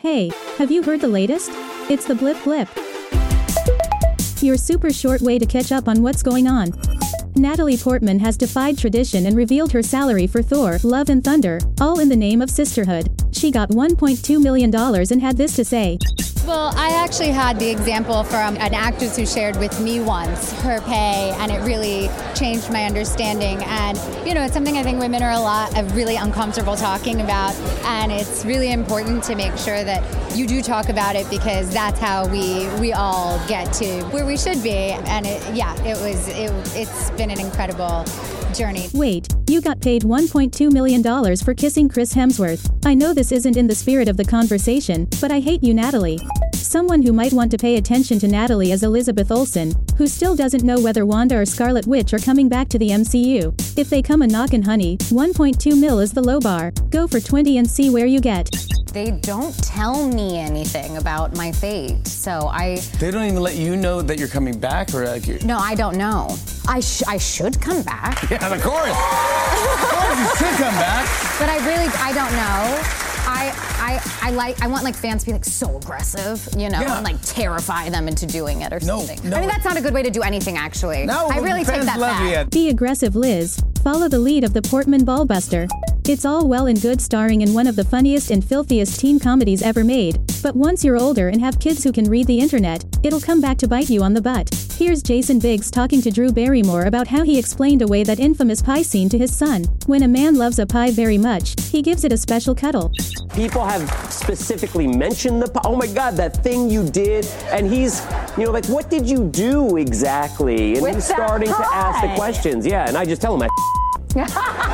Hey, have you heard the latest? It's the Blip Blip. Your super short way to catch up on what's going on. Natalie Portman has defied tradition and revealed her salary for Thor, Love and Thunder, all in the name of sisterhood. She got $1.2 million and had this to say. Well, I actually had the example from an actress who shared with me once her pay, and it really changed my understanding. And, you know, it's something I think women are a lot of really uncomfortable talking about, and it's really important to make sure that you do talk about it because that's how we we all get to where we should be. And it, yeah, it was it, it's been an incredible journey. Wait, you got paid $1.2 million for kissing Chris Hemsworth. I know this isn't in the spirit of the conversation, but I hate you, Natalie. Someone who might want to pay attention to Natalie is Elizabeth Olsen, who still doesn't know whether Wanda or Scarlet Witch are coming back to the MCU. If they come a knockin' honey, 1.2 mil is the low bar. Go for 20 and see where you get. They don't tell me anything about my fate, so I. They don't even let you know that you're coming back, or like you're. No, I don't know. I, sh- I should come back. Yeah, of course. of course, you should come back. But I really, I don't know. I, I, I like, I want like fans to be like so aggressive, you know, Yeah. and like terrify them into doing it or No, something. no. I mean, that's not a good way to do anything, actually. No, I really take fans that love back. you. Be aggressive, Liz. Follow the lead of the Portman Ballbuster. It's all well and good starring in one of the funniest and filthiest teen comedies ever made, but once you're older and have kids who can read the internet, it'll come back to bite you on the butt. Here's Jason Biggs talking to Drew Barrymore about how he explained away that infamous pie scene to his son. When a man loves a pie very much, he gives it a special cuddle. people have specifically mentioned the pie. oh my god that thing you did and he's you know like what did you do exactly and With he's that starting to ask the questions yeah and i just tell him I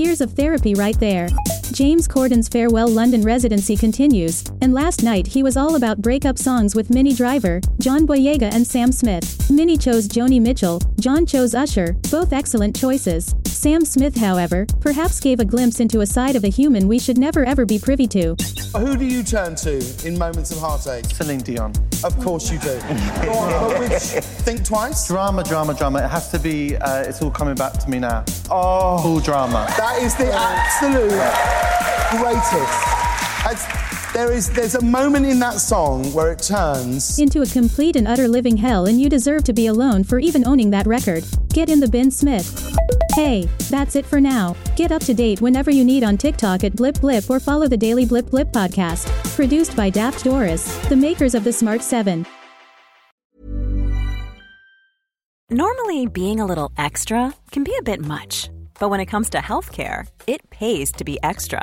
Years of therapy right there. James Corden's farewell London residency continues, and last night he was all about breakup songs with Minnie Driver, John Boyega, and Sam Smith. Minnie chose Joni Mitchell, John chose Usher, both excellent choices. Sam Smith, however, perhaps gave a glimpse into a side of a human we should never ever be privy to. Who do you turn to in moments of heartache? Celine Dion. Of course you do. Go on, but which, think twice. Drama, drama, drama. It has to be. Uh, it's all coming back to me now. Oh, Full drama. that is the absolute greatest. That's- there is, there's a moment in that song where it turns. Into a complete and utter living hell, and you deserve to be alone for even owning that record. Get in the bin, Smith. Hey, that's it for now. Get up to date whenever you need on TikTok at Blip Blip or follow the Daily Blip Blip podcast. Produced by Daft Doris, the makers of the Smart 7. Normally, being a little extra can be a bit much, but when it comes to healthcare, it pays to be extra.